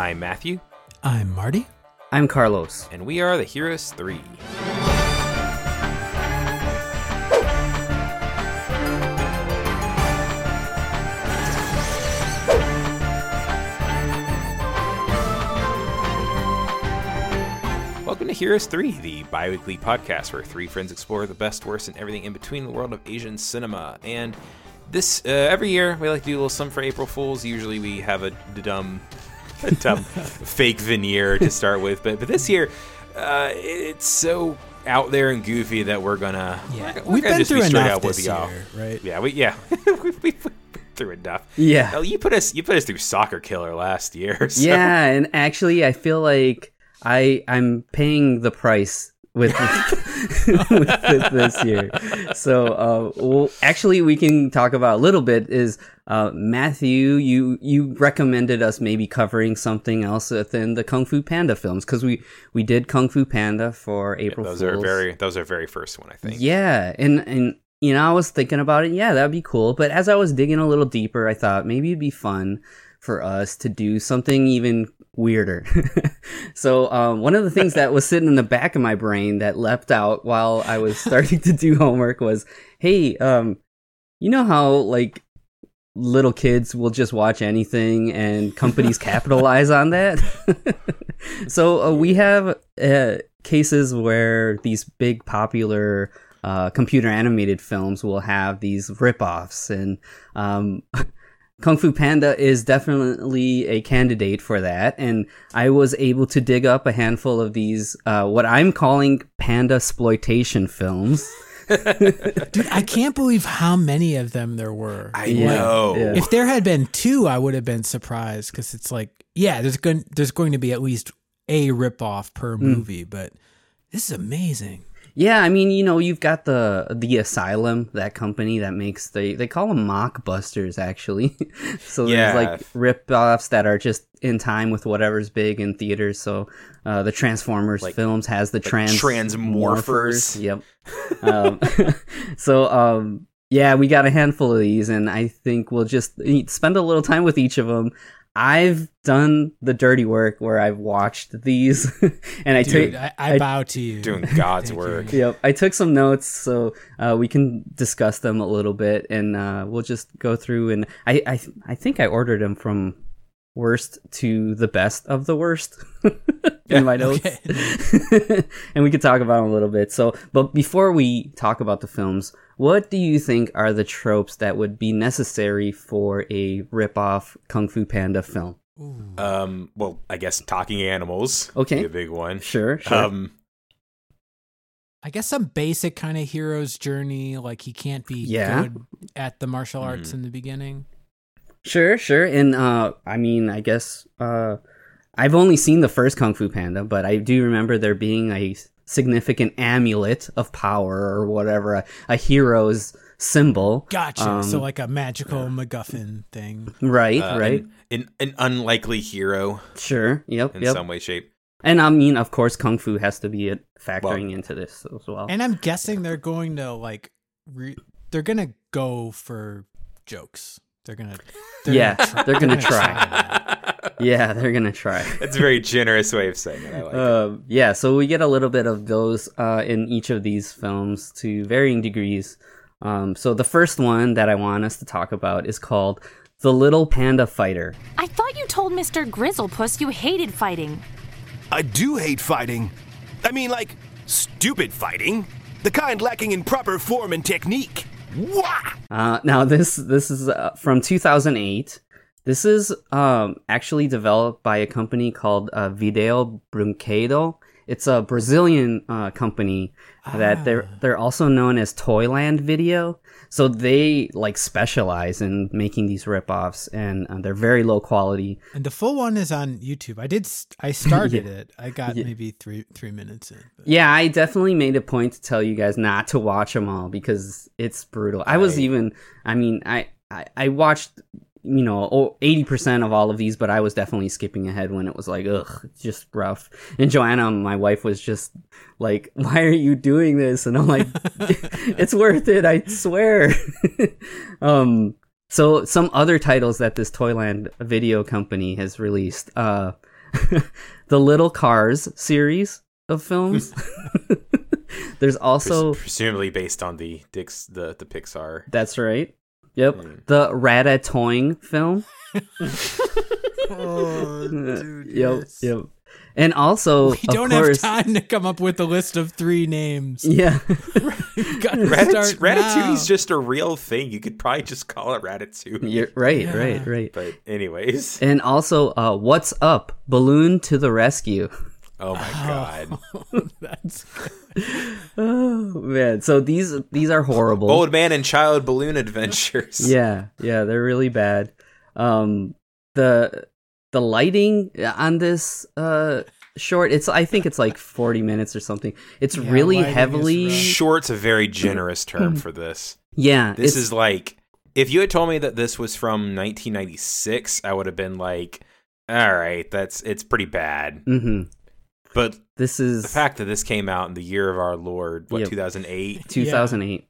I'm Matthew, I'm Marty. I'm Carlos. and we are the Heroes 3. Welcome to Heroes 3, the bi weekly podcast where three friends explore the best, worst, and everything in between the world of Asian cinema. And this, uh, every year, we like to do a little something for April Fools. Usually we have a dumb a dumb fake veneer to start with, but but this year, uh, it's so out there and goofy that we're gonna Yeah, we're, we're we've gonna been just be through straight enough with y'all. right? Yeah, we yeah we, we through enough. Yeah. You put us you put us through Soccer Killer last year. so- Yeah, and actually, I feel like I I'm paying the price with with, with this year. So, uh, well, actually, we can talk about a little bit. Is uh, Matthew? You you recommended us maybe covering something else within the Kung Fu Panda films because we we did Kung Fu Panda for April those Fools. are very those are very first one I think. Yeah, and and you know, I was thinking about it. Yeah, that'd be cool. But as I was digging a little deeper, I thought maybe it'd be fun for us to do something even weirder. so, um, one of the things that was sitting in the back of my brain that leapt out while I was starting to do homework was, "Hey, um, you know how like." Little kids will just watch anything, and companies capitalize on that. so uh, we have uh, cases where these big popular uh, computer animated films will have these rip-offs and um, Kung Fu Panda is definitely a candidate for that and I was able to dig up a handful of these uh, what I'm calling panda exploitation films. Dude, I can't believe how many of them there were. I Yeah, know. yeah. if there had been two, I would have been surprised because it's like, yeah, there's going there's going to be at least a ripoff per Hmm. movie, but this is amazing. Yeah, I mean, you know, you've got the the Asylum, that company that makes the they call them mockbusters actually. so Yeah. there's like rip-offs that are just in time with whatever's big in theaters. So uh, the Transformers Like- films has the trans Transmorphers. Yep. um, so um, yeah, we got a handful of these, and I think we'll just spend a little time with each of them. I've done the dirty work where I've watched these, and I Dude, took I, I, bow to you. Doing God's Thank you. work. Yep, I took some notes so uh, we can discuss them a little bit, and uh, we'll just go through. And I, I, I think I ordered them from worst to the best of the worst in my notes, and we could talk about them a little bit. So, but before we talk about the films, what do you think are the tropes that would be necessary for a rip-off Kung Fu Panda film? Um well, I guess talking animals. Okay. Be a big one. Sure, sure. Um I guess some basic kind of hero's journey, like he can't be Yeah. good at the martial arts Mhm. in the beginning. Sure, sure. And uh I mean, I guess uh I've only seen the first Kung Fu Panda, but I do remember there being a significant amulet of power or whatever, a, a hero's symbol. Gotcha. Um, so like a magical MacGuffin thing. Right, uh, right. An, an, an unlikely hero Sure. Yep, in yep. some way, shape. And I mean, of course, Kung Fu has to be it factoring into this as well. And I'm guessing they're going to like, re- they're gonna go for jokes. They're gonna, they're Yeah, gonna they're gonna try. yeah, they're gonna try. That's a very generous way of saying it. I like it. Um, yeah, so we get a little bit of those uh, in each of these films to varying degrees. Um, so the first one that I want us to talk about is called The Little Panda Fighter. I thought you told Mr. Grizzlepuss you hated fighting. I do hate fighting. I mean, like, stupid fighting. The kind lacking in proper form and technique. Uh, now this this is uh, from 2008. This is um, actually developed by a company called uh, Video Brinquedo. It's a Brazilian uh, company that they're they're also known as Toyland Video. So they like specialize in making these ripoffs, and uh, they're very low quality. And the full one is on YouTube. I did. St- I started it. I got Yeah. maybe three three minutes in. But. Yeah, I definitely made a point to tell you guys not to watch them all because it's brutal. I was Right. even, I mean, I, I, I watched, you know, eighty percent of all of these, but I was definitely skipping ahead when it was like, ugh, it's just rough. And Joanna, my wife, was just like, "Why are you doing this?" And I'm like, "It's worth it, I swear." um, so some other titles that this Toyland video company has released. Uh, the Little Cars series of films. There's also Pres- presumably based on the Dix the the Pixar. that's right. Yep, Mm. the Ratatouille film. Oh, dude. yep, yes. yep. And also, We of don't course, have time to come up with a list of three names. yeah. We've got Ratat- Ratatouille's just a real thing. You could probably just call it Ratatouille. You're right, Yeah. right, right. But anyways, And also, uh, what's up? Balloon to the rescue. oh my god, That's Oh man, so these these are horrible. old man and child balloon adventures. Yeah, yeah, they're really bad. Um, the the lighting on this uh short, it's I think it's like forty minutes or something. It's Yeah, really heavily, rough. Short's a very generous term for this. yeah. This is like if you had told me that this was from 1996, I would have been like, all right, that's it's pretty bad. mhm. But This is the fact that this came out in the year of our Lord, what Yep. 2008? two thousand eight.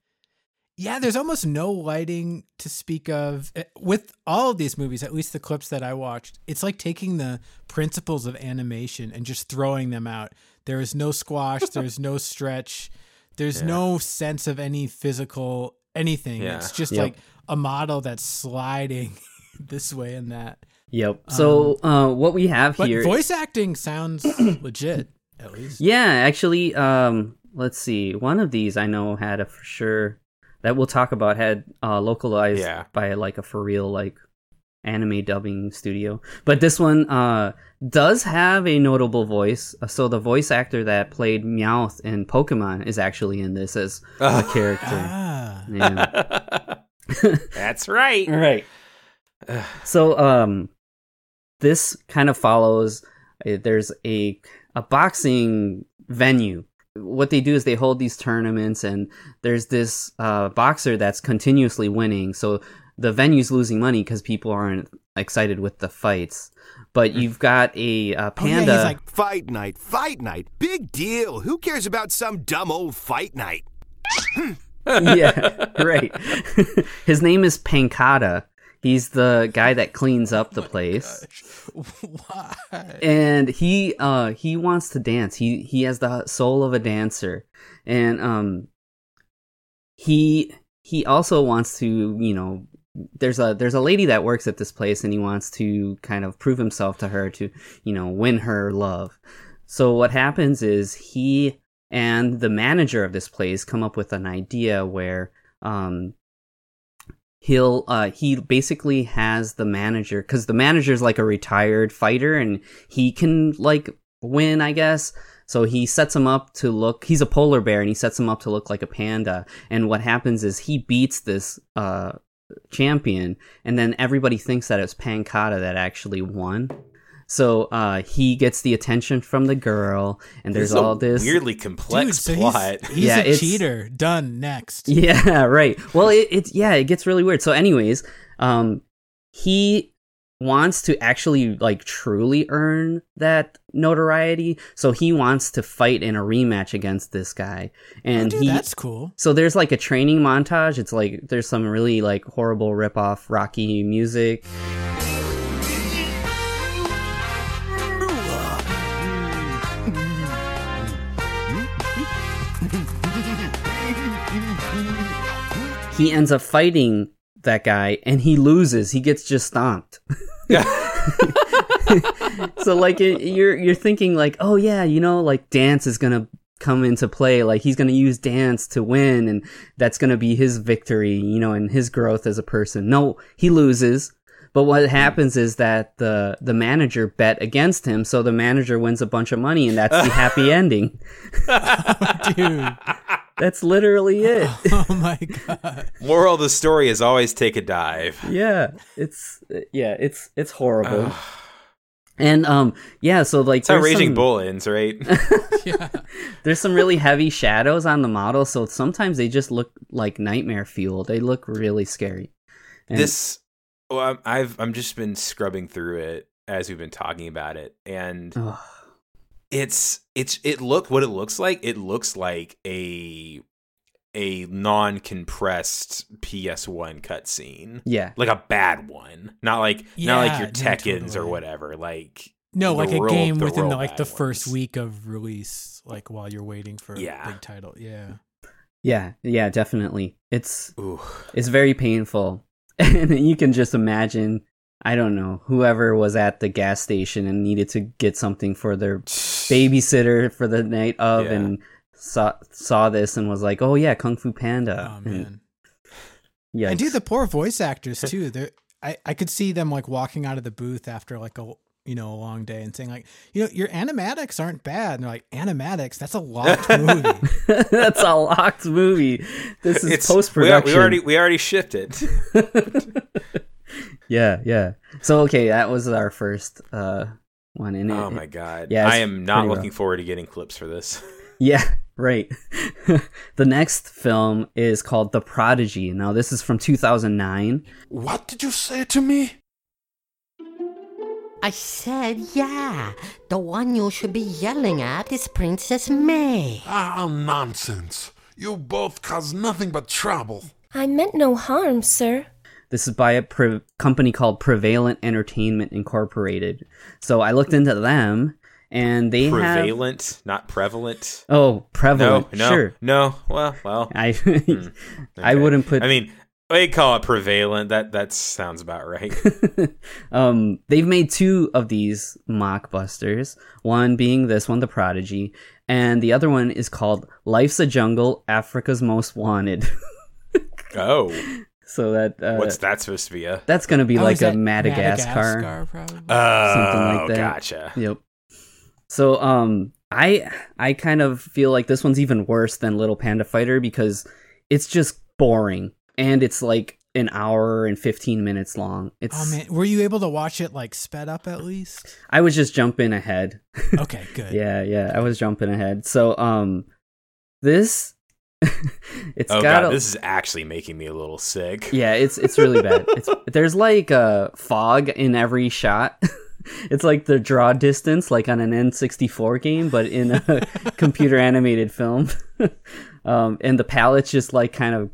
Yeah, there's almost no lighting to speak of Eh, with all of these movies. At least the clips that I watched, it's like taking the principles of animation and just throwing them out. There is no squash. there's no stretch. There's Yeah. no sense of any physical anything. Yeah. It's just Yep. like a model that's sliding this way and that. Yep. So uh, what we have But here, voice acting sounds legit, at least. yeah, actually, um, let's see. One of these I know had a for sure that we'll talk about had uh, localized Yeah. by like a for real like anime dubbing studio. But this one uh does have a notable voice. Uh, So the voice actor that played Meowth in Pokemon is actually in this as a character. Ah. Yeah. That's right. right. So um this kind of follows uh, there's a a boxing venue. What they do is they hold these tournaments and there's this uh boxer that's continuously winning. So the venue's losing money cuz people aren't excited with the fights. But you've got a uh, Oh, yeah, he's like, Fight night, fight night. Big deal. Who cares about some dumb old fight night? yeah, right. His name is Pankata. He's the guy that cleans up the place. why? and he uh he wants to dance he he has the soul of a dancer and um he he also wants to you know there's a there's a lady that works at this place and he wants to kind of prove himself to her to you know win her love so what happens is he and the manager of this place come up with an idea where um he'll uh he basically has the manager because the manager's like a retired fighter and he can like win i guess. So he sets him up to look he's a polar bear and he sets him up to look like a panda. And what happens is he beats this uh champion and then everybody thinks that it's pankata that actually won so uh he gets the attention from the girl and there's This is a all this weirdly Dude, complex so plot. he's, he's Yeah, a it's- cheater. Done. Next. Yeah, right. Well, it, it's yeah, it gets really weird. So, anyways, um, he wants to actually like truly earn that notoriety. So he wants to fight in a rematch against this guy, and Dude, he. that's cool. so there's like a training montage. It's like there's some really like horrible rip off Rocky music. He ends up fighting that guy and he loses. He gets just stomped. so like it, you're you're thinking like, oh yeah, you know, like dance is gonna come into play. Like he's gonna use dance to win, and that's gonna be his victory, you know, and his growth as a person. No, he loses. But what happens is that the the manager bet against him, so the manager wins a bunch of money, and that's the happy ending. Dude. That's literally it. Oh my god. Moral of the story is always take a dive. yeah, it's yeah, it's it's horrible. And um, yeah, so like That's how there's Raging some- Bull ends, right? Yeah. there's some really heavy shadows on the model, so sometimes they just look like nightmare fuel. They look really scary. And- this, well, I'm, I've I'm just been scrubbing through it as we've been talking about it, and Ugh. It's it's it look what it looks like. It looks like a a non-compressed PS1 cutscene, yeah, like a bad one, not like not like Yeah, your no, Tekken's or whatever. Like No, The like a game the within the, like the bad first week of release, like while you're waiting for Yeah. a big title. Yeah. Yeah, yeah, definitely. It's Ooh. it's very painful, and you can just imagine. I don't know whoever was at the gas station and needed to get something for their babysitter for the night of, Yeah. and saw saw this and was like, "Oh yeah, Kung Fu Panda." Oh And- man. Yeah, And dude, the poor voice actors too. They're I, I could see them like walking out of the booth after like a you know a long day and saying like you know your animatics aren't bad. And they're like animatics. That's a locked movie. That's a locked movie. This is It's post we, production. we already we already shipped it. yeah, yeah. So okay, that was our first uh one in it. oh my god. Yeah, I am not looking rough. forward to getting clips for this. Yeah, right. the next film is called The Prodigy. Now this is from 2009. What did you say to me? I said, yeah. The one you should be yelling at is Princess May. Ah, nonsense. You both cause nothing but trouble. I meant no harm, sir. This is by a pre- company called Prevalent Entertainment Incorporated. So I looked into them and they have Prevalent, not prevalent. Oh, prevalent. no, Sure. no. Well, well. I I okay. wouldn't put I mean, they call it prevalent. That that sounds about right. um, they've made two of these mockbusters. One being this one, The Prodigy, and the other one is called Life's a Jungle: Africa's Most Wanted. oh, so that uh, what's that supposed to be? A that's gonna be Oh, like a Madagascar. Madagascar, probably. oh, something like that. Gotcha. Yep. So um, I I kind of feel like this one's even worse than Little Panda Fighter because it's just boring and it's like an hour and 15 minutes long. It's oh man, were you able to watch it like sped up at least? I was just jumping ahead. Okay, good. yeah, yeah, I was jumping ahead. So um this it's Oh got god, a, this is actually making me a little sick. yeah, it's it's really bad. It's there's like a fog in every shot. It's like the draw distance, like on an N64 game, but in a computer animated film. um, and the palette's just like kind of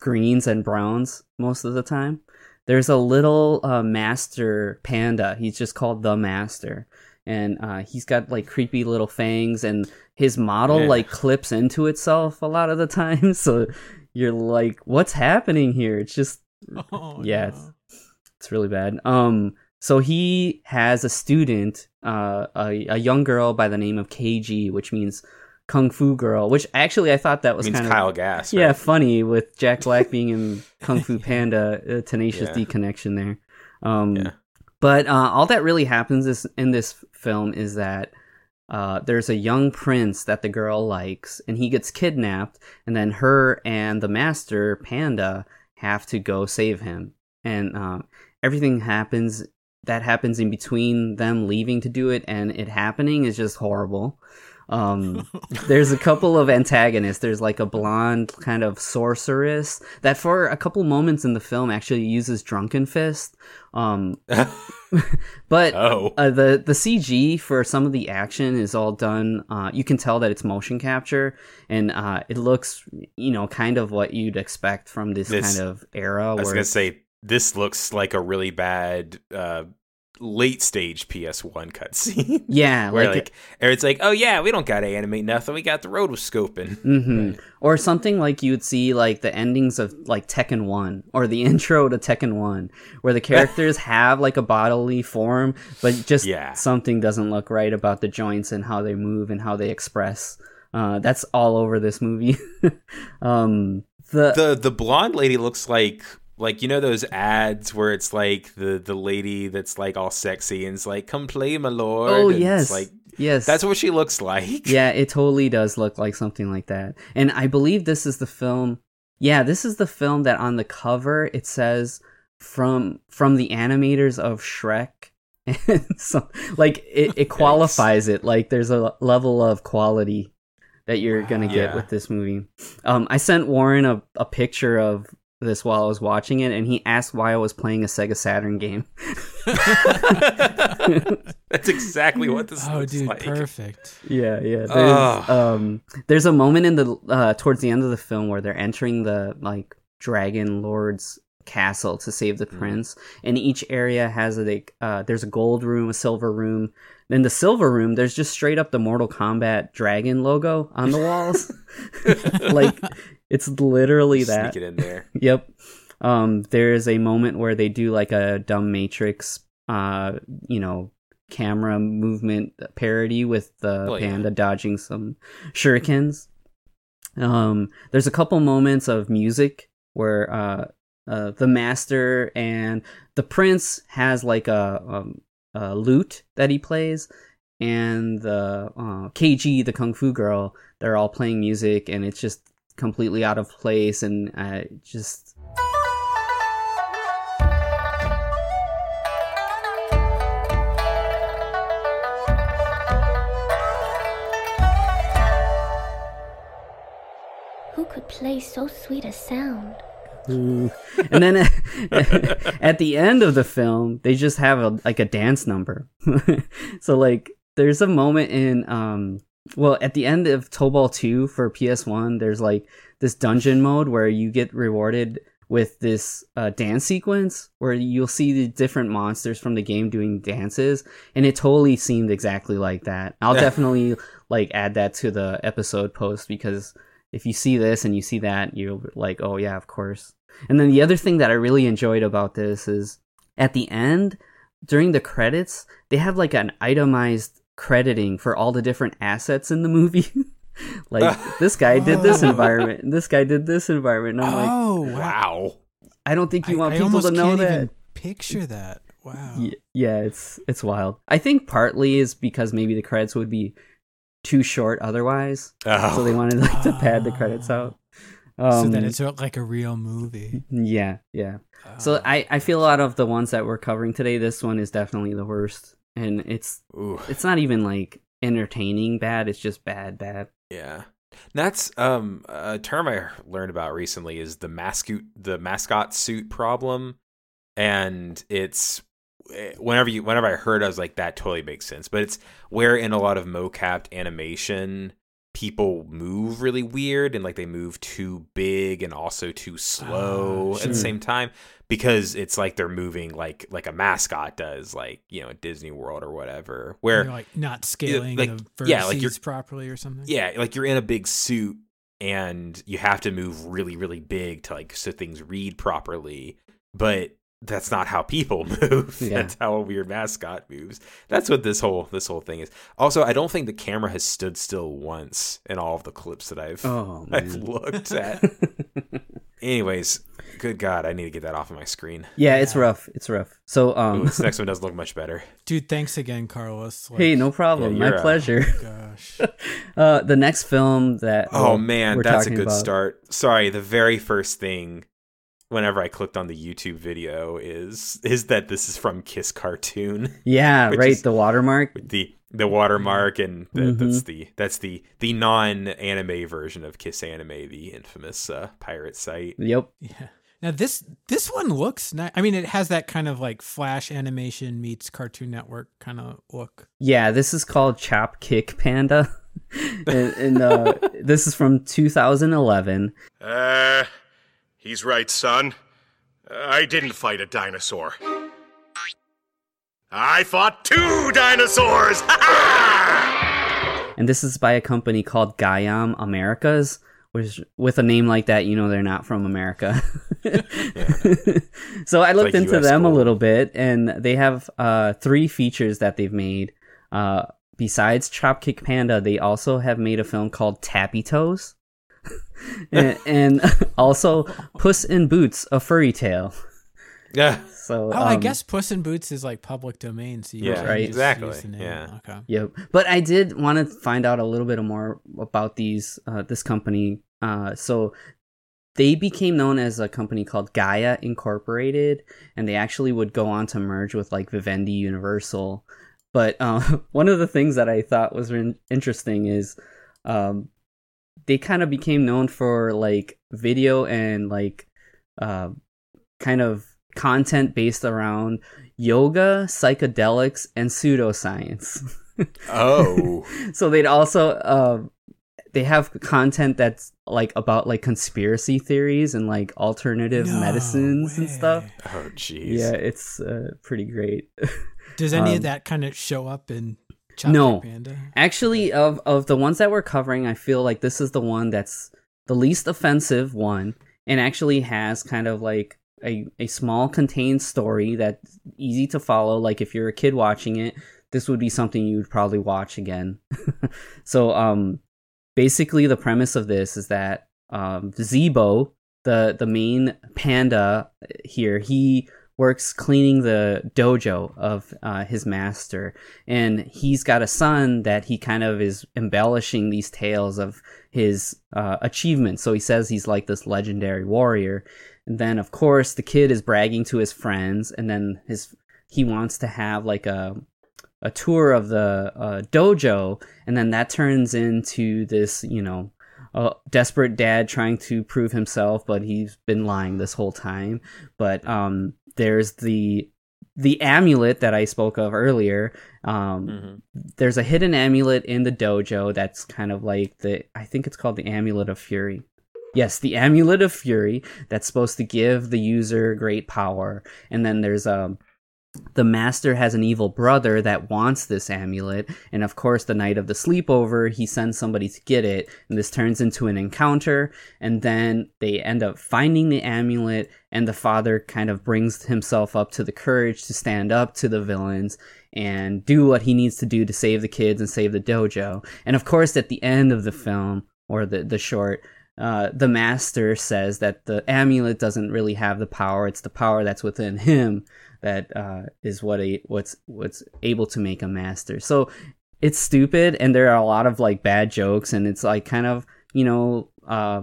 greens and browns most of the time. There's a little uh, master panda. He's just called the master, and uh, he's got like creepy little fangs, and his model Yeah. like clips into itself a lot of the time. So you're like, what's happening here? It's just Oh, yeah, no. it's, it's really bad. Um, so he has a student, uh, a, a young girl by the name of KG, which means Kung Fu Girl. Which actually I thought that was kind of Kyle of Gass. yeah funny with Jack Black being in Kung Fu Panda, uh, Tenacious Yeah. D connection there. Um, Yeah. But uh, all that really happens is in this film is that. Uh, there's a young prince that the girl likes, and he gets kidnapped, and then her and the master panda have to go save him. And um, everything happens that happens in between them leaving to do it and it happening is just horrible. Um, there's a couple of antagonists. There's like a blonde kind of sorceress that, for a couple moments in the film, actually uses Drunken Fist. Um, but Oh. uh, the the CG for some of the action is all done. Uh, you can tell that it's motion capture, and uh, it looks, you know, kind of what you'd expect from this, This- kind of era. I was where gonna say this looks like a really bad uh, late stage PS1 cutscene. yeah, Where like, like, or it's like, oh yeah, we don't gotta animate nothing. We got the rotoscoping. hmm or something like you would see like the endings of like Tekken One or the intro to Tekken One, where the characters have like a bodily form, but just Yeah. something doesn't look right about the joints and how they move and how they express. Uh, that's all over this movie. um, the, the the blonde lady looks like like you know those ads where it's like the the lady that's like all sexy and it's like come play my lord. oh and yes, like yes, that's what she looks like. yeah, it totally does look like something like that. And I believe this is the film. Yeah, this is the film that on the cover it says from from the animators of Shrek. And so like it, it qualifies it like there's a level of quality that you're gonna get Yeah. with this movie. Um, I sent Warren a, a picture of this while I was watching it, and he asked why I was playing a Sega Saturn game. That's exactly what this is. Oh, looks dude, like. perfect. Yeah, yeah. There's Ugh. um there's a moment in the uh towards the end of the film where they're entering the like Dragon Lord's castle to save the prince, and each area has a like uh, there's a gold room, a silver room. Then the silver room, there's just straight up the Mortal Kombat dragon logo on the walls. like it's literally that. Sneak it in there. Yep. Um, there's a moment where they do like a dumb Matrix, uh, you know, camera movement parody with the Oh, yeah. panda dodging some shurikens. Um, there's a couple moments of music where uh, uh, the master and the prince has like a, um, a lute that he plays, and the uh, KG, the kung fu girl, they're all playing music, and it's just completely out of place and uh, just Who could play so sweet a sound? And then at the end of the film they just have a like a dance number so like there's a moment in um well at the end of tobal 2 for ps1 there's like this dungeon mode where you get rewarded with this uh, dance sequence where you'll see the different monsters from the game doing dances and it totally seemed exactly like that i'll definitely like add that to the episode post because if you see this and you see that, you're like, oh yeah, of course. And then the other thing that I really enjoyed about this is at the end, during the credits, they have like an itemized crediting for all the different assets in the movie. like this guy did this environment, and this guy did this environment. And I'm like, oh wow! Wow. I don't think you I- want I people almost to know can't that. even picture that. Wow. Y- yeah, it's it's wild. I think partly is because maybe the credits would be too short otherwise, Oh. so they wanted like to pad the credits ah. out. so that Um, it's uh, like a real movie. Yeah, yeah. So Oh. I I feel a lot of the ones that we're covering today, this one is definitely the worst, and it's Ooh. it's not even like entertaining bad. It's just bad, bad. Yeah. That's um a term I learned about recently is the mascot the mascot suit problem and it's eh, whenever you whenever I heard it, I was like that totally makes sense but it's where in a lot of mocapped animation people move really weird and like they move too big and also too slow Ah, at the same time because it's like they're moving like like a mascot does like you know at Disney World or whatever where You're, like not scaling like, the yeah, like you're- properly or something. yeah, like you're in a big suit and you have to move really, really big to like so things read properly. But that's not how people move. Yeah. That's how a weird mascot moves. That's what this whole this whole thing is. Also, I don't think the camera has stood still once in all of the clips that I've Oh, I've looked at. Anyways, good God, I need to get that off of my screen. yeah, it's rough. It's rough. So Ooh, um, this next one does look much better. Dude, thanks again, Carlos. Like, hey, no problem. Yeah, My a- pleasure. Gosh. Uh, the next film that Oh well, man, we're that's a good about- start. Sorry, the very first thing whenever I clicked on the YouTube video is is that this is from Kiss Cartoon. Yeah, right. the watermark. The the watermark and the, Mhm. that's the that's the the non-anime version of Kiss Anime, the infamous uh, pirate site. Yep. Yeah. Now this this one looks nice. I mean, it has that kind of like flash animation meets Cartoon Network kind of look. Yeah, this is called Chop Kick Panda, and, and uh, this is from 2011. Uh, he's right, son. I didn't fight a dinosaur. I fought two dinosaurs! and this is by a company called Gaiam Americas, which with a name like that, you know they're not from America. so I looked like into US them a little bit, and they have uh, three features that they've made. Uh, besides Chop Kick Panda, they also have made a film called Tappy Toes, and, and also Puss in Boots: A Furry Tale. Yeah, So Oh, I um, guess Puss in Boots is like public domain, so you Yeah, right. just exactly, use the name. yeah. Okay. Yep. But I did want to find out a little bit more about these uh, this company. Uh, so they became known as a company called Gaia Incorporated, and they actually would go on to merge with like Vivendi Universal. But uh, one of the things that I thought was in- interesting is um, they kind of became known for like video and like uh, kind of content based around yoga, psychedelics, and pseudoscience. Oh, so they'd also uh, they have content that's like about like conspiracy theories and like alternative No medicines and stuff. Oh, jeez. Yeah, it's uh, pretty great. Does any Um, of that kind of show up in Chocolate no. Panda? Actually, of of the ones that we're covering, I feel like this is the one that's the least offensive one, and actually has kind of like a a small contained story that's easy to follow. Like if you're a kid watching it, this would be something you would probably watch again. so, um, basically, the premise of this is that um, Zebo, the the main panda here, he works cleaning the dojo of uh, his master, and he's got a son that he kind of is embellishing these tales of his uh, achievements. So he says he's like this legendary warrior, and then of course the kid is bragging to his friends, and then his he wants to have like a a tour of the uh, dojo, and then that turns into this, you know, a desperate dad trying to prove himself, but he's been lying this whole time. But um, there's the the amulet that I spoke of earlier. Um, Mhm. There's a hidden amulet in the dojo that's kind of like the I think it's called the amulet of fury. Yes, the amulet of fury that's supposed to give the user great power, and then there's um the master has an evil brother that wants this amulet and of course the night of the sleepover he sends somebody to get it and this turns into an encounter and then they end up finding the amulet and the father kind of brings himself up to the courage to stand up to the villains and do what he needs to do to save the kids and save the dojo. And of course at the end of the film or the the short uh, the master says that the amulet doesn't really have the power it's the power that's within him that uh, is what a what's what's able to make a master. So it's stupid, and there are a lot of like bad jokes, and it's like kind of you know uh,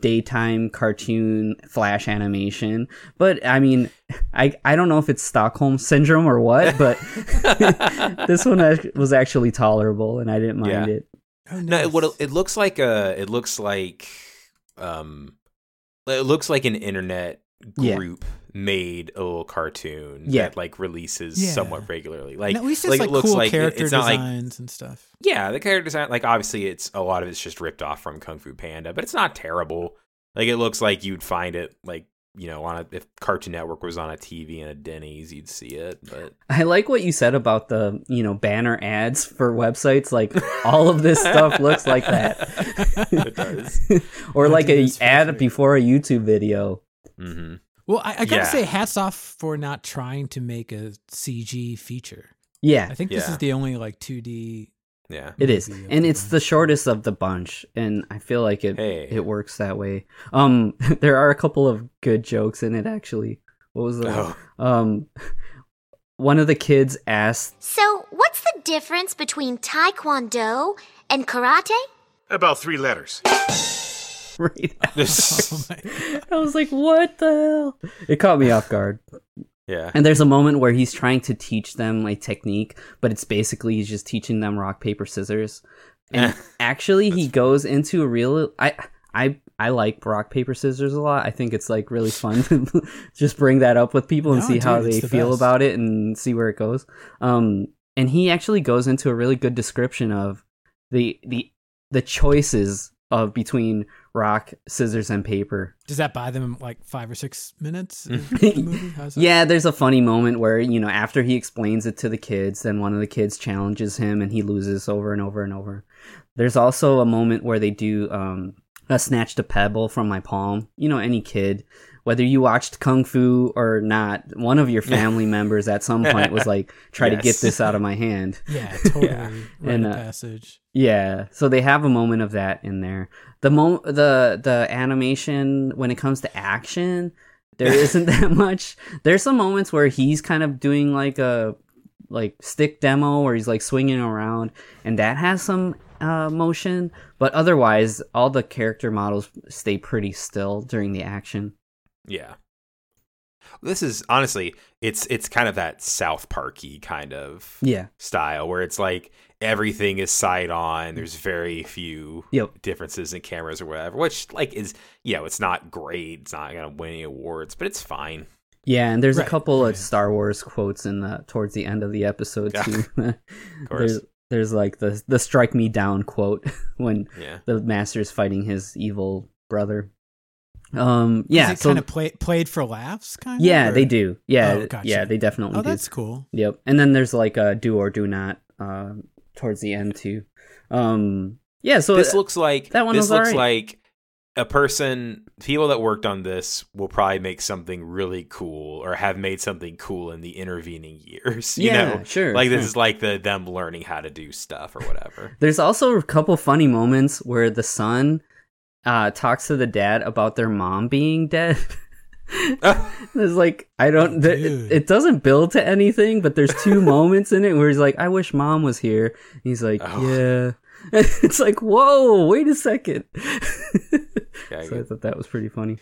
daytime cartoon flash animation. But I mean, I I don't know if it's Stockholm syndrome or what, but this one was actually tolerable, and I didn't mind Yeah. it. Oh, No, it, what it looks like a it looks like um it looks like an internet Yeah. Group made a little cartoon Yeah. that like releases Yeah. somewhat regularly. Like And at least it's like, like, it looks cool like it- character it's not like designs and stuff. yeah, the character design like obviously it's a lot of it's just ripped off from Kung Fu Panda, but it's not terrible. Like it looks like you'd find it like you know on a if Cartoon Network was on a TV in a Denny's, you'd see it. But I like what you said about the you know banner ads for websites. Like all of this stuff looks like that. It does. or I'll like do a ad free. before a YouTube video. hmm Well, I, I gotta Yeah. say, hats off for not trying to make a CG feature. Yeah, I think this is the only like 2D. yeah. it is, and the it's the shortest of the bunch, and I feel like it Hey. it works that way. Um, there are a couple of good jokes in it actually. What was the Oh. um? One of the kids asked, So, what's the difference between Taekwondo and karate? About three letters. Right. Oh I was like, "What the hell?" It caught me off guard. yeah. And there's a moment where he's trying to teach them a technique, but it's basically he's just teaching them rock paper scissors. And actually, he goes into a real. I I I like rock paper scissors a lot. I think it's like really fun to just bring that up with people and No, see how dude, it's they the feel best. about it and see where it goes. Um, and he actually goes into a really good description of the the the choices of between rock, scissors, and paper. Does that buy them like five or six minutes? in the movie? Yeah, there's a funny moment where, you know, after he explains it to the kids, then one of the kids challenges him and he loses over and over and over. There's also a moment where they do um, a snatch the pebble from my palm. You know, any kid, whether you watched Kung Fu or not, one of your family members at some point was like, try to get this out of my hand. Yeah, totally. Yeah. Rite And, of uh, passage. Yeah, so they have a moment of that in there. The mo the the animation when it comes to action, there isn't that much. There's some moments where he's kind of doing like a like stick demo where he's like swinging around, and that has some uh, motion. But otherwise, all the character models stay pretty still during the action. Yeah. This is honestly, it's it's kind of that South Parky kind of Yeah, style where it's like everything is side on. There's very few Yep. differences in cameras or whatever, which like is you know it's not great. It's not gonna win any awards, but it's fine. yeah, and there's Right, a couple oh, of Star Wars quotes in the towards the end of the episode Yeah, too. course. There's there's like the the strike me down quote when Yeah. the master's fighting his evil brother. Um yeah, Is it so kind of play, played for laughs, kind of. yeah, or- they do. Yeah, Oh, gotcha. yeah, they definitely Oh, do. that's cool. Yep. And then there's like a do or do not uh, towards the end too. Um yeah, so this looks like that one this looks alright. like a person people that worked on this will probably make something really cool or have made something cool in the intervening years you Yeah, know sure, like this sure. is like the them learning how to do stuff or whatever There's also a couple funny moments where the son uh, talks to the dad about their mom being dead. There's like I don't. th- it, it doesn't build to anything, but there's two moments in it where he's like, "I wish mom was here." He's like, Oh. "Yeah." it's like, "Whoa, wait a second. Yeah, so I thought that was pretty funny.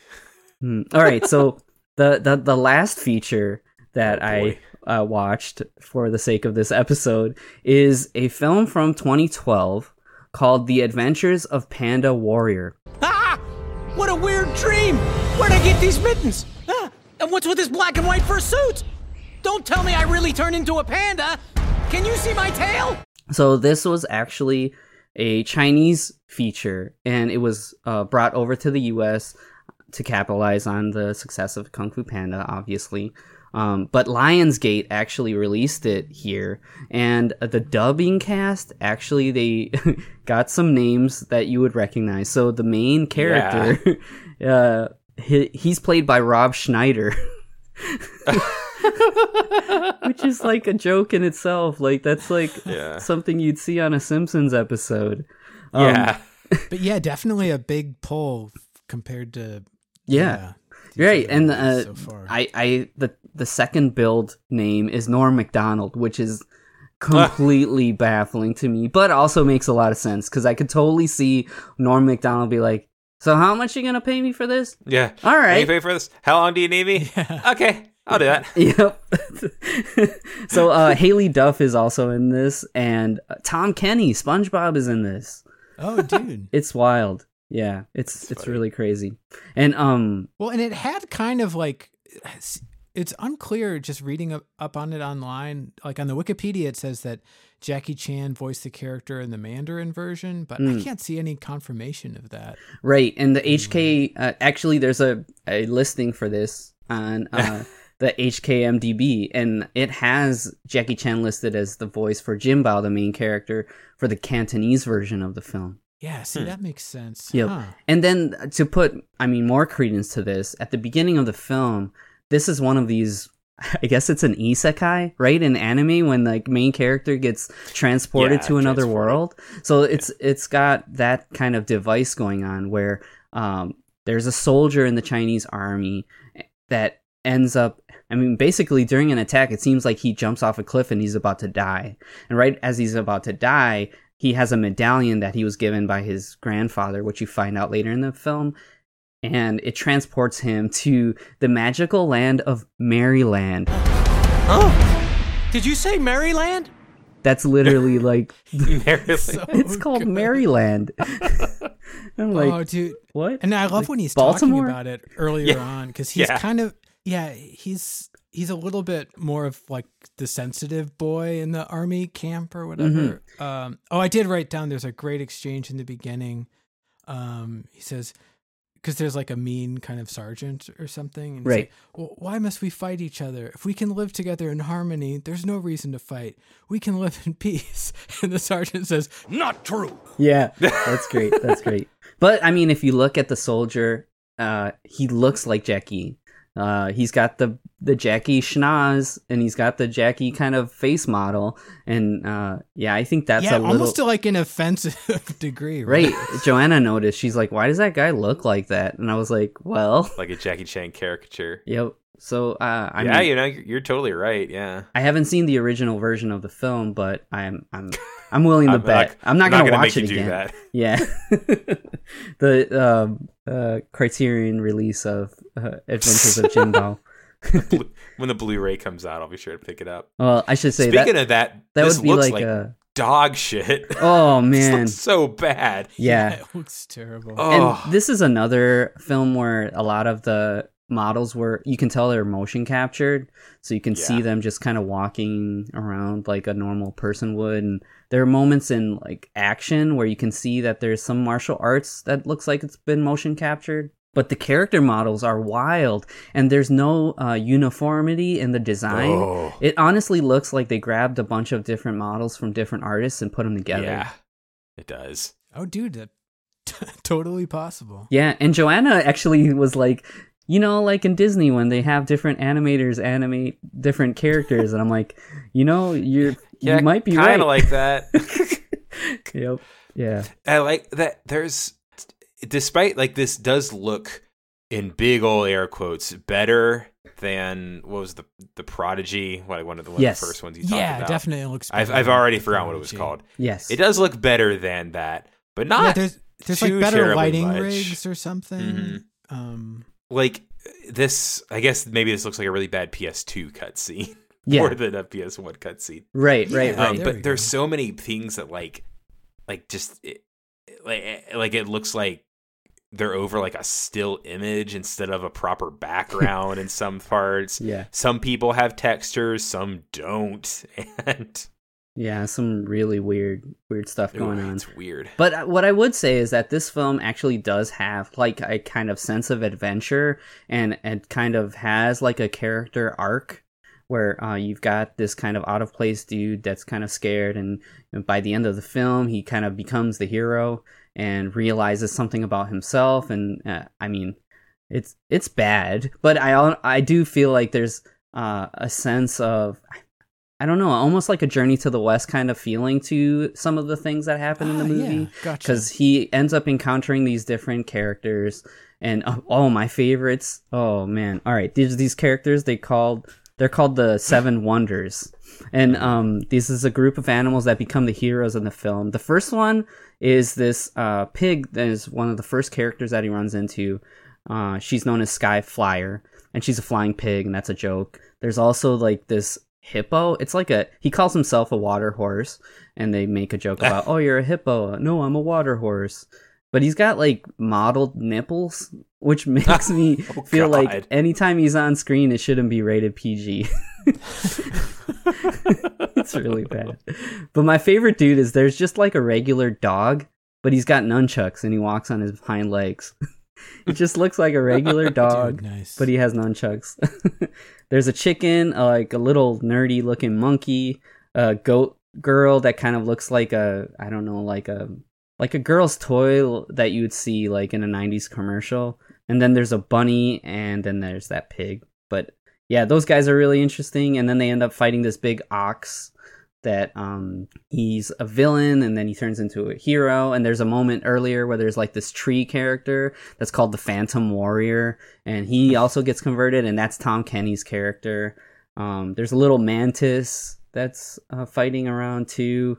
Hmm. All right, so the the the last feature that Oh, I uh, watched for the sake of this episode is a film from 2012 called The Adventures of Panda Warrior. Ah! What a weird dream! Where'd I get these mittens? Ah, and what's with this black and white fursuit? Don't tell me I really turned into a panda! Can you see my tail? So this was actually a Chinese feature, and it was uh, brought over to the U.S. to capitalize on the success of Kung Fu Panda, obviously. Um, but Lionsgate actually released it here, and the dubbing cast actually they got some names that you would recognize. So the main character, uh, he, he's played by Rob Schneider. which is like a joke in itself. Like that's like Yeah. something you'd see on a Simpsons episode. Um, yeah But yeah, definitely a big pull compared to yeah, these right. And movies uh, so far. I, I, the the second build name is Norm Macdonald which is completely baffling to me, but also makes a lot of sense because I could totally see Norm Macdonald be like, "So how much are you gonna pay me for this?" yeah all right Can you pay for this how long do you need me okay i'll do that Yep. so uh, Haylie Duff is also in this, and uh, Tom Kenny, SpongeBob, is in this. oh, dude. It's wild. Yeah, it's it's really crazy. And um, Well, and it had kind of like it's- unclear just reading up, on it online. Like on the Wikipedia, it says that Jackie Chan voiced the character in the Mandarin version, but Hmm. I can't see any confirmation of that. right, and the HK uh, actually there's a a listing for this on uh, the HKMDB, and it has Jackie Chan listed as the voice for Jinbao, the main character, for the Cantonese version of the film. Yeah, see, that makes sense. Yep. Huh. And then to put, I mean, more credence to this, at the beginning of the film, this is one of these. I guess it's an isekai, right? In anime, when like main character gets transported Yeah, to another transported. world, so it's it's got that kind of device going on where um, there's a soldier in the Chinese army that ends up. I mean, basically during an attack, it seems like he jumps off a cliff and he's about to die. And right as he's about to die, he has a medallion that he was given by his grandfather, which you find out later in the film. And it transports him to the magical land of Maryland. Oh! Did you say Maryland? That's literally like Maryland. So it's called good. Maryland. I'm like, oh, dude. what? And I love Like when he's Baltimore? talking about it earlier Yeah. on because he's Yeah. kind of yeah he's he's a little bit more of like the sensitive boy in the army camp or whatever. Mm-hmm. Um, oh, I did write down. There's a great exchange in the beginning. Um, he says because there's like a mean kind of sergeant or something, and Right. like, well, why must we fight each other? If we can live together in harmony, there's no reason to fight. We can live in peace. And the sergeant says, Not true. Yeah, that's great. That's great. But I mean, if you look at the soldier, uh, he looks like Jackie. Uh, he's got the the Jackie schnoz, and he's got the Jackie kind of face model, and uh, yeah, I think that's yeah, a little almost to like an offensive degree, right. Joanna noticed. She's like, "Why does that guy look like that?" And I was like, "Well, like a Jackie Chan caricature. yep." So uh, I yeah, mean, you know, you're, you're totally right. Yeah. I haven't seen the original version of the film, but I'm I'm I'm willing to I'm bet. not- I'm not I'm gonna, not gonna watch make it you do again. that. Yeah, the um, uh, Criterion release of uh, Adventures of Jinbao. Blu- when the Blu-ray comes out, I'll be sure to pick it up. Well, I should say Speaking that of that, that this would be looks like, like, a dog shit. oh This man, looks so bad. yeah. it looks terrible. Oh, And this is another film where a lot of the models were you can tell they're motion captured so you can see them just kind of walking around like a normal person would and there are moments in like action where you can see that there's some martial arts that looks like it's been motion captured but the character models are wild and there's no uh, uniformity in the design Oh. it honestly looks like they grabbed a bunch of different models from different artists and put them together Yeah, it does. Oh, dude, that totally possible. Yeah, and Joanna actually was like, you know, like in Disney when they have different animators animate different characters, and I'm like, you know, you're Yeah, you might be kind right. of like that. yep. Yeah. I like that. There's, despite like this does look in big old air quotes better than what was the the prodigy? What one of the, one of Yes. the first ones you talked about. Yeah, definitely looks. I've I've already The forgotten what it was called. Yes. It does look better than that, but not yeah, there's there's too like better lighting much. rigs or something. Mhm. Um, like this. I guess maybe this looks like a really bad PS2 cutscene Yeah. more than a PS1 cutscene. Right. Right. Yeah, Right. Um, there but there's go. so many things that like, like just it, like eh, like it looks like they're over like a still image instead of a proper background in some parts. Yeah. Some people have textures, some don't, and Yeah. Some really weird, weird stuff going Ooh, on. it's weird. But uh, what I would say is that this film actually does have like a kind of sense of adventure and it kind of has like a character arc where uh, you've got this kind of out of place dude that's kind of scared and by the end of the film he kind of becomes the hero and realizes something about himself and uh, I mean it's it's bad but I I do feel like there's uh, a sense of I don't know, almost like a journey to the west kind of feeling to some of the things that happen in the Ah, movie. yeah, gotcha. Because he ends up encountering these different characters, and oh, oh, my favorites. Oh man! All right, these these characters they called they're called the Seven Wonders, and um, this is a group of animals that become the heroes in the film. The first one is this uh pig that is one of the first characters that he runs into. Uh, she's known as Sky Flyer, and she's a flying pig, and that's a joke. There's also like this hippo. It's like a he calls himself a water horse, and they make a joke about, "Oh, you're a hippo." No, I'm a water horse. But he's got like modeled nipples, which makes me Oh, feel God. like anytime he's on screen, it shouldn't be rated PG. it's really bad. But my favorite dude is there's just like a regular dog, but he's got nunchucks and he walks on his hind legs. it just looks like a regular dog, Dude, nice. but he has nunchucks. There's a chicken, uh, like a little nerdy looking monkey, a goat girl that kind of looks like a I don't know, like a like a girl's toy that you would see like in a 90s commercial. And then there's a bunny and then there's that pig. But yeah, those guys are really interesting and then they end up fighting this big ox that um he's a villain and then he turns into a hero and there's a moment earlier where there's like this tree character that's called the Phantom Warrior and he also gets converted and that's Tom Kenny's character. Um there's a little mantis that's uh, fighting around too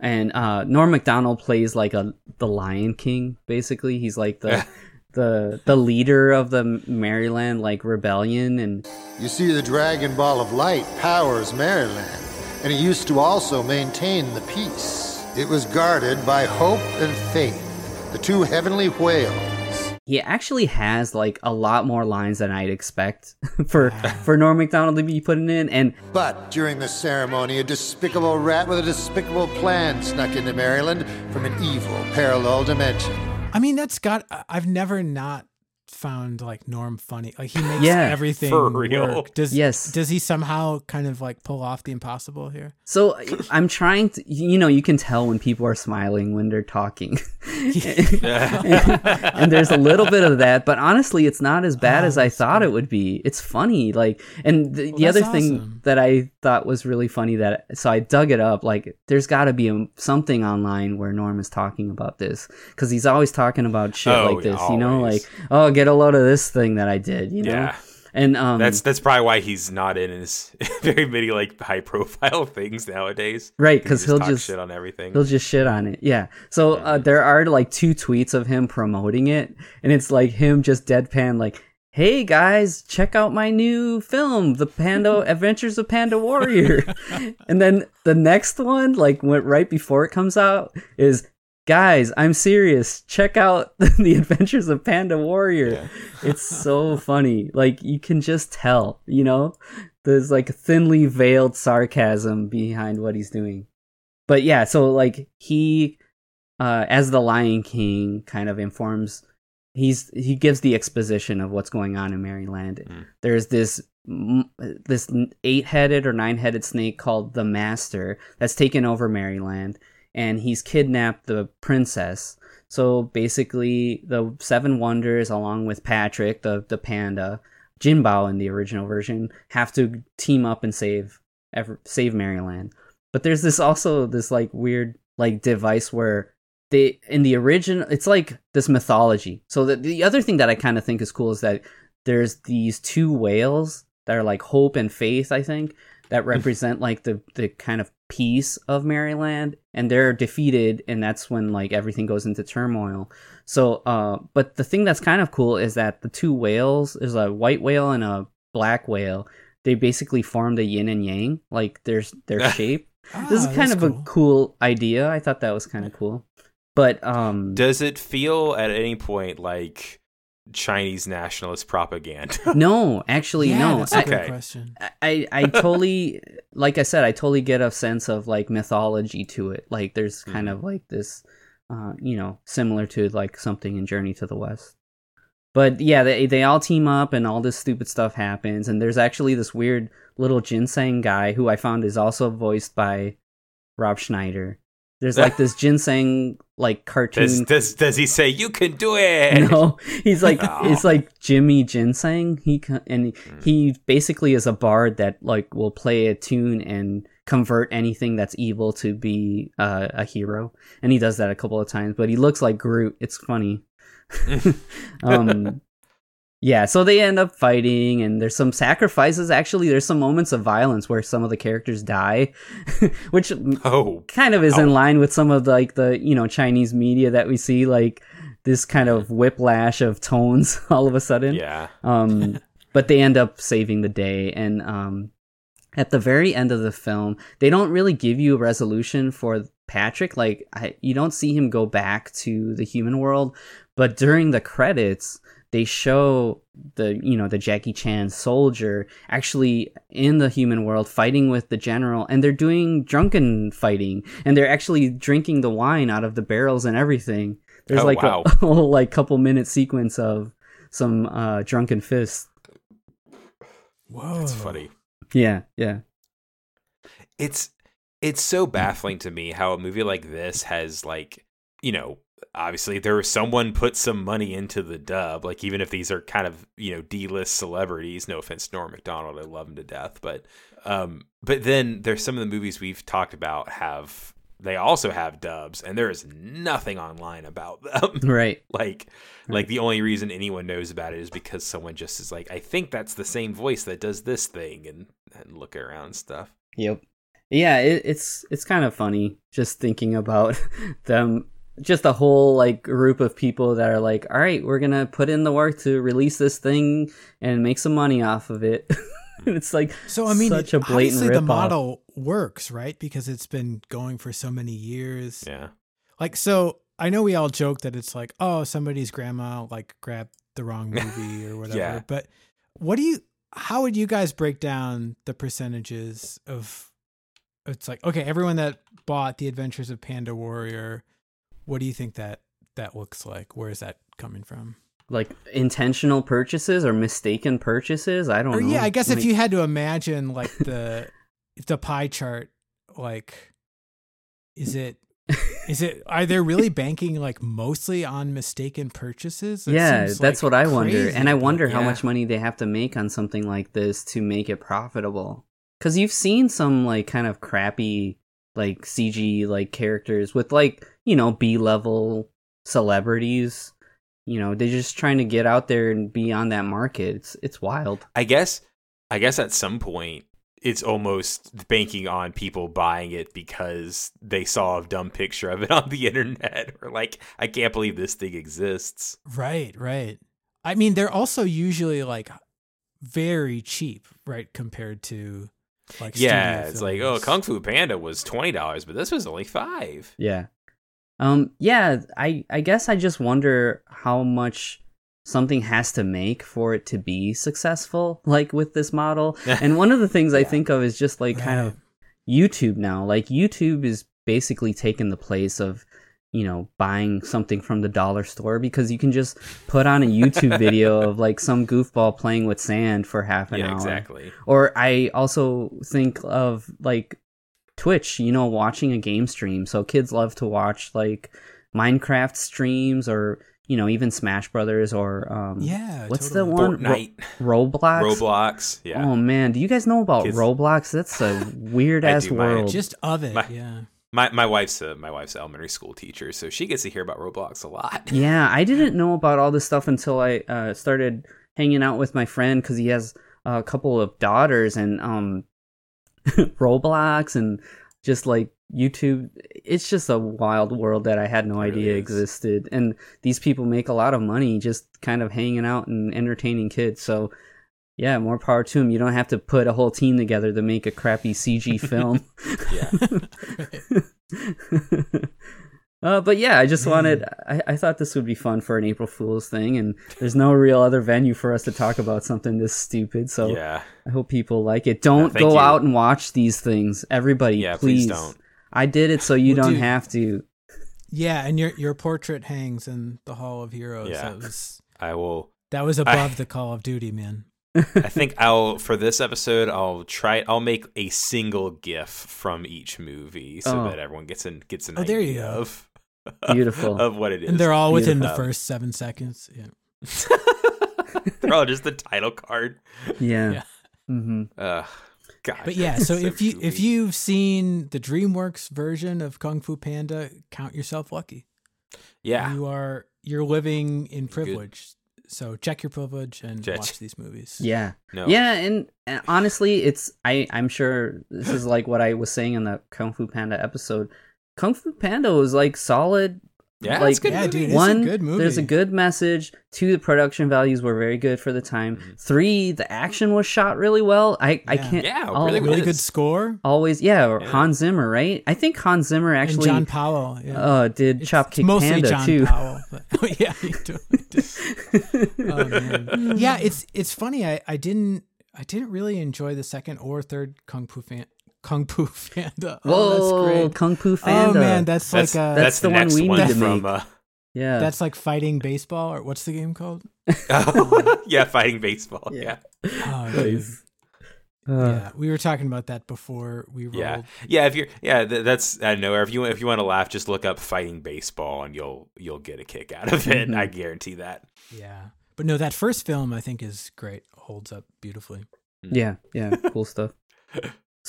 and uh Norm Macdonald plays like a the Lion King basically. He's like the the the leader of the Maryland like rebellion and You see, the Dragon Ball of Light powers Maryland, and it used to also maintain the peace. It was guarded by Hope and Faith, the two heavenly whales. he actually has like a lot more lines than I'd expect for for Norm Macdonald to be putting in and But during the ceremony, a despicable rat with a despicable plan snuck into Maryland from an evil parallel dimension. I mean, that's got. I- I've never not found like Norm funny. Like he makes Yeah, everything for real. work. Does Yes. Does he somehow kind of like pull off the impossible here? So I'm trying to, you know, you can tell when people are smiling when they're talking. and there's a little bit of that, but honestly, it's not as bad Oh, as I that's thought it would be. It's funny. Like, and the, the other thing awesome. that I thought was really funny that, so I dug it up, like, there's got to be a, something online where Norm is talking about this. Cause he's always talking about shit Oh, like this, you know, like, oh, get a load of this thing that I did, you know? Yeah. And, um, That's that's probably why he's not in his very many like high profile things nowadays. Right, because he'll talk just- shit on everything. He'll just shit on it. Yeah. So uh, there are like two tweets of him promoting it, and it's like him just deadpan, like, "Hey guys, check out my new film, The Panda Adventures of Panda Warrior." and then the next one, like went right before it comes out, is guys, I'm serious. Check out the Adventures of Panda Warrior. It's so funny. Like you can just tell, you know, there's like thinly veiled sarcasm behind what he's doing. But yeah, so like he, uh, as the Lion King, kind of informs. He's he gives the exposition of what's going on in Maryland. There's this this eight headed or nine headed snake called the Master that's taken over Maryland, and he's kidnapped the princess. So basically, the Seven Wonders, along with Patrick, the the panda, Jinbao in the original version, have to team up and save ever, save Maryland. But there's this also this like weird like device where they in the original it's like this mythology. So the the other thing that I kind of think is cool is that there's these two whales that are like hope and faith, I think, that mm. represent like the the kind of peace of Maryland and they're defeated and that's when like everything goes into turmoil. So uh but the thing that's kind of cool is that the two whales is a white whale and a black whale. They basically formed a yin and yang, like there's their shape. this is Ah, kind that's of a cool idea. I thought that was kind of cool. But um Does it feel at any point like Chinese nationalist propaganda? no, actually Yeah, no. that's a I, good Okay. question. I I totally like I said I totally get a sense of like mythology to it. Like there's kind of like this uh you know similar to like something in Journey to the West. But yeah, they they all team up and all this stupid stuff happens and there's actually this weird little ginseng guy who I found is also voiced by Rob Schneider. There's like this ginseng like cartoon Does, does does he say you can do it? no, he's like Oh. it's like Jimmy Ginseng. He and he basically is a bard that like will play a tune and convert anything that's evil to be uh, a hero, and he does that a couple of times. But he looks like Groot. It's funny. um, yeah, so they end up fighting, and there's some sacrifices. Actually, there's some moments of violence where some of the characters die, which Oh, kind of is in line with some of like the you know Chinese media that we see, like this kind of whiplash of tones all of a sudden. yeah. Um, but they end up saving the day, and um, at the very end of the film, they don't really give you a resolution for Patrick. Like I, you don't see him go back to the human world, but during the credits, they show the you know the Jackie Chan soldier actually in the human world fighting with the general, and they're doing drunken fighting, and they're actually drinking the wine out of the barrels and everything. There's Oh, like wow. a, whole like couple minute sequence of some uh drunken fists. Whoa, That's funny. Yeah, yeah. It's it's so baffling to me how a movie like this has like you know obviously there was someone put some money into the dub like even if these are kind of you know d-list celebrities no offense to norm macdonald i love him to death but um but then there's some of the movies we've talked about have they also have dubs and there is nothing online about them Right. like like the only reason anyone knows about it is because someone just is like i think that's the same voice that does this thing and and look around stuff Yep. Yeah, it, it's it's kind of funny just thinking about them just a whole like group of people that are like, "All right, we're going to put in the work to release this thing and make some money off of it." it's like So I mean, such a blatant obviously the rip-off. model works, right? Because it's been going for so many years. yeah Like, so I know we all joke that it's like, oh, somebody's grandma like grabbed the wrong movie or whatever. Yeah. But what do you? How would you guys break down the percentages of? It's like okay, everyone that bought the Adventures of Panda Warrior. What do you think that that looks like? Where is that coming from? like intentional purchases or mistaken purchases. I don't Or know. yeah, I guess Like- if you had to imagine like the the pie chart, like is it is it are they really banking like mostly on mistaken purchases? It yeah, that's like, what I wonder, and I wonder how much money they have to make on something like this to make it profitable. Because you've seen some like kind of crappy like CG like characters with like you know B level celebrities. You know, they're just trying to get out there and be on that market. It's it's wild. I guess I guess at some point it's almost banking on people buying it because they saw a dumb picture of it on the internet or like I can't believe this thing exists. Right, right. I mean, they're also usually like very cheap, right, compared to like yeah, studio it's like, oh. Kung Fu Panda was twenty dollars, but this was only five. Yeah. Um, yeah, I I guess I just wonder how much something has to make for it to be successful, like with this model. and one of the things I think of is just like kind of YouTube now. Like YouTube is basically taking the place of you know buying something from the dollar store because you can just put on a YouTube video of like some goofball playing with sand for half an Yeah, hour. exactly. Or I also think of like Twitch, you know, watching a game stream. So kids love to watch like Minecraft streams or you know even Smash Brothers or um Yeah, what's totally. the one Fortnite. Ro- Roblox Roblox. Yeah. Oh man, do you guys know about Kids- Roblox? That's a weird ass do, my- world. Just of it, My- yeah. My my wife's a my wife's an elementary school teacher, so she gets to hear about Roblox a lot. yeah, I didn't know about all this stuff until I uh, started hanging out with my friend because he has a couple of daughters and um Roblox and just like YouTube. It's just a wild world that I had no really idea is. existed. And these people make a lot of money just kind of hanging out and entertaining kids. So yeah, more power to them. You don't have to put a whole team together to make a crappy CG film. Yeah. Uh, but yeah, I just wanted. I, I thought this would be fun for an April Fool's thing, and there's no real other venue for us to talk about something this stupid. So Yeah. I hope people like it. Don't thank go you. out and watch these things, everybody. Yeah, please please, don't. I did it so you Well, don't dude, have to. Yeah, and your your portrait hangs in the Hall of Heroes. Yeah. That was I will that was above the Call of Duty, man. I think I'll for this episode I'll try I'll make a single GIF from each movie so Oh. that everyone gets an gets an Oh, there you idea go. of Beautiful. of what it is. And they're all within the first seven seconds. Yeah. they're all just the title card. Yeah. Yeah. hmm Uh, God. But yeah, so, so if you if you've seen the DreamWorks version of Kung Fu Panda, count yourself lucky. yeah, You are you're living in privilege. So check your privilege and Check. watch these movies. Yeah. No. Yeah, and, and honestly, it's I I'm sure this is like what I was saying in the Kung Fu Panda episode. Kung Fu Panda was like solid. Yeah, like it's a good Yeah, movie. dude, it's a one, good movie. there's a good message. Two, the production values were very good for the time. Mm-hmm. Three, the action was shot really well. I I can't. Yeah, I'll really Really good score. Always, yeah, or Yeah. Hans Zimmer, right? I think Hans Zimmer actually. and actually John Powell. Yeah. uh did It's- Chop it's Kick mostly Panda John too. Powell. But, oh, yeah, totally. Oh man. Yeah, it's it's funny. I, I didn't I didn't really enjoy the second or third Kung Fu fan Kung Fu Panda. Oh, Whoa, that's great. Kung Fu Panda. Oh man, that's, That's, like uh That's that's the the, one we one need to from make. uh, yeah. that's like fighting baseball or what's the game called? oh, yeah, fighting baseball. Yeah. Oh, Uh, yeah, we were talking about that before we rolled. Yeah, yeah. If you're, yeah, th- that's I don't know. If you if you want to laugh, just look up fighting baseball, and you'll you'll get a kick out of it. Mhm. I guarantee that. Yeah. But no, that first film I think is great. Holds up beautifully. Yeah, yeah, cool stuff.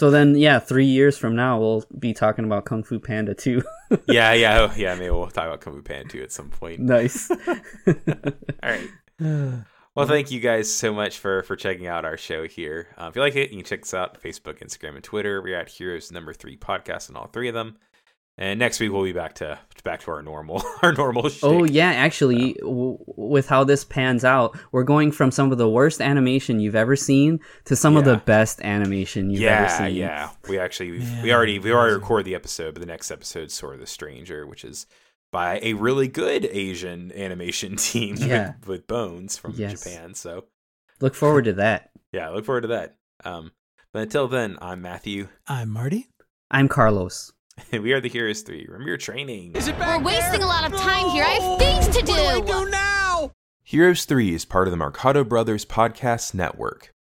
So then, yeah, three years from now, we'll be talking about Kung Fu Panda too. Yeah, yeah, oh, yeah. Maybe we'll talk about Kung Fu Panda too at some point. nice. All right. Well, thank you guys so much for for checking out our show here. Uh, if you like it, you can check us out on Facebook, Instagram, and Twitter. We're at Heroes Number Three Podcast on all three of them. And next week we'll be back to back to our normal our normal. Shtick. Oh yeah, actually, w- with how this pans out, we're going from some of the worst animation you've ever seen to some of the best animation you've ever seen. yeah. We actually we've, we already we already recorded the episode, but the next episode's Sword of the Stranger, which is by a really good Asian animation team Yeah. with, with Bones from Yes. Japan. So Look forward to that. yeah, look forward to that. Um, but until then, I'm Matthew, I'm Marty. I'm Carlos. And we are the Heroes Three. Remember your training. Is it We're wasting there? a lot of time here. I have things to do. What do I do now? Heroes 3 is part of the Mercado Brothers Podcast Network.